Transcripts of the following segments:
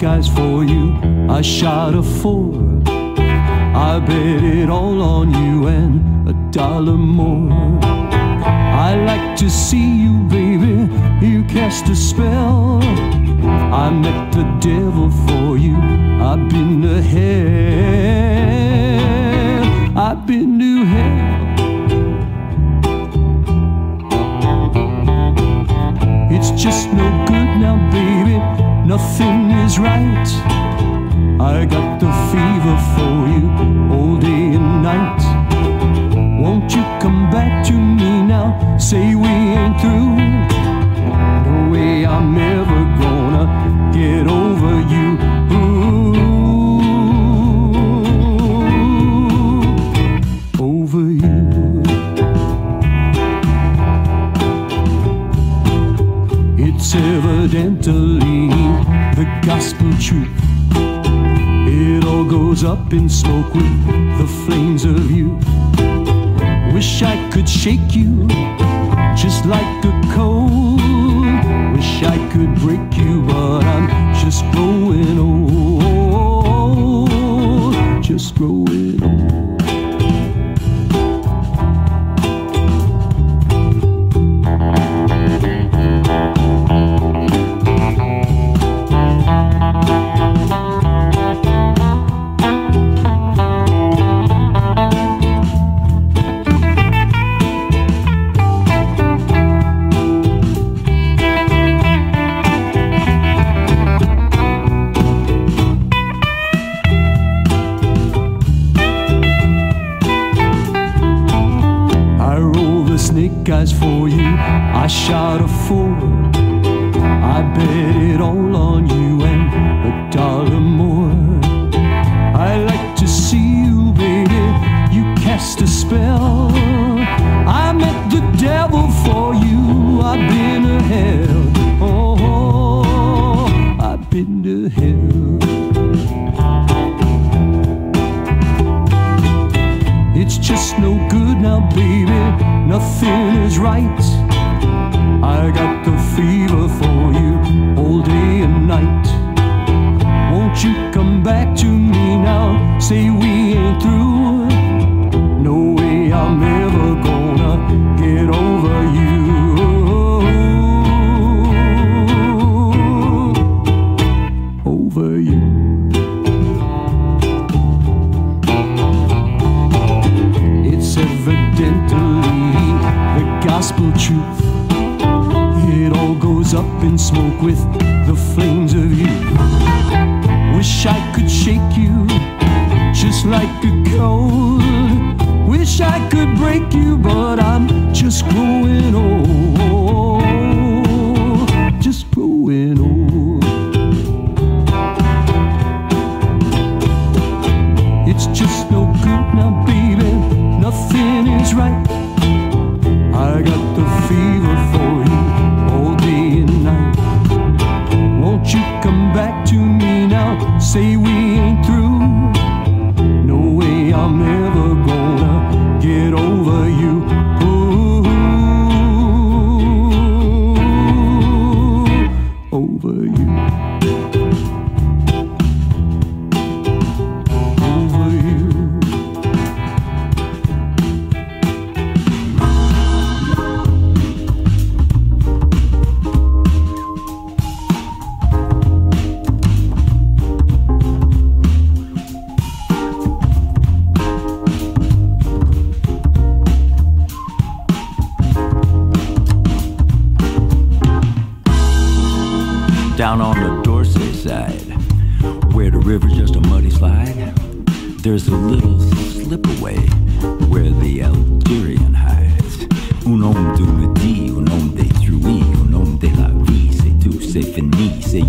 for you. I shot a four. I bet it all on you and a dollar more. I like to see you, baby. You cast a spell. I met the devil for you. I've been to hell. I've been to hell. It's just no good now, baby. Nothing is right. I got the fever for you all day and night. Won't you come back to me now? Say we ain't through. No way I'm ever gonna get over you. Over you. It's evidently gospel truth. It all goes up in smoke with the flames of you. Wish I could shake you just like a cold. Wish I could break you, but I'm just growing old. In smoke with the flames of you. Wish I could shake you just like a cold. Wish I could break you, but I'm just growing old. Just growing old. It's just no good now, baby. Nothing is right.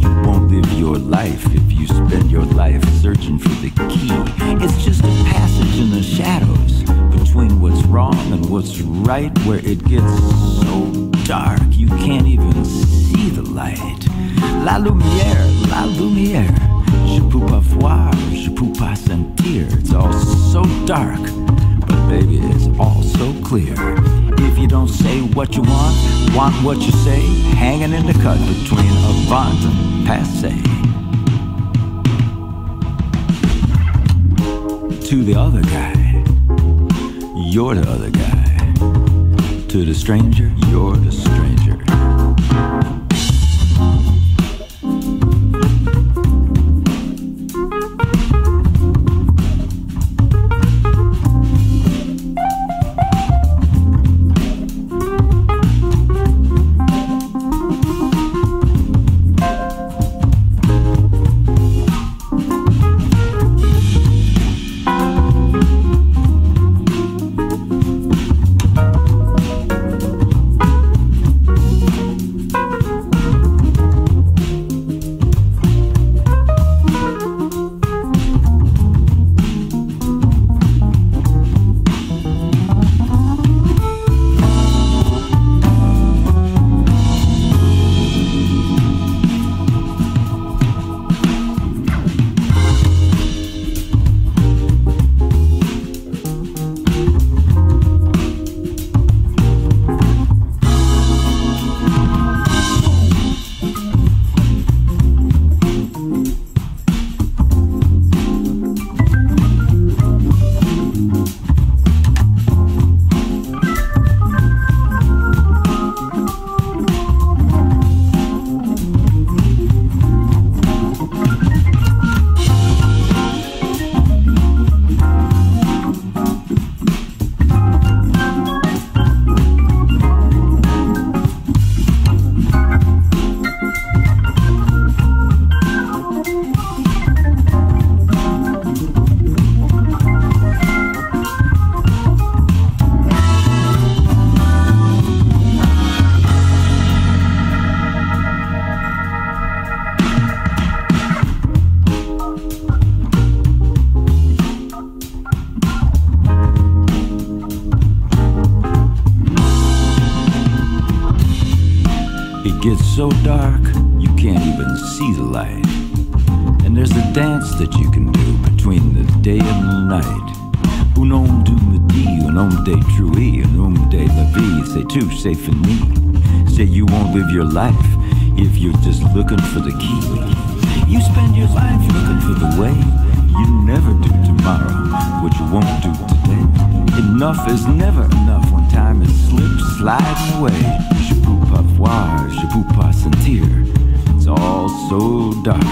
You won't live your life if you spend your life searching for the key. It's just a passage in the shadows between what's wrong and what's right, where it gets so dark you can't even see the light. La lumière, la lumière. Je peux pas voir, je peux pas sentir. It's all so dark, baby, it's all so clear. If you don't say what you want, want what you say, hanging in the cut between a avant and passe. To the other guy, you're the other guy. To the stranger, you're the stranger. Homme du midi, un homme détruit, un homme de la vie, c'est tout, c'est fini. Say you won't live your life if you're just looking for the key. You spend your life looking for the way. You never do tomorrow what you won't do today. Enough is never enough when time is slipped sliding away voir, je peux pas sentir. It's all so dark,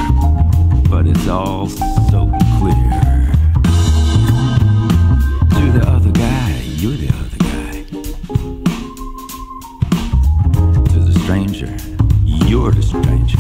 but it's all so clear. The other guy, you're the other guy. To the stranger, you're the stranger.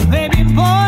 In the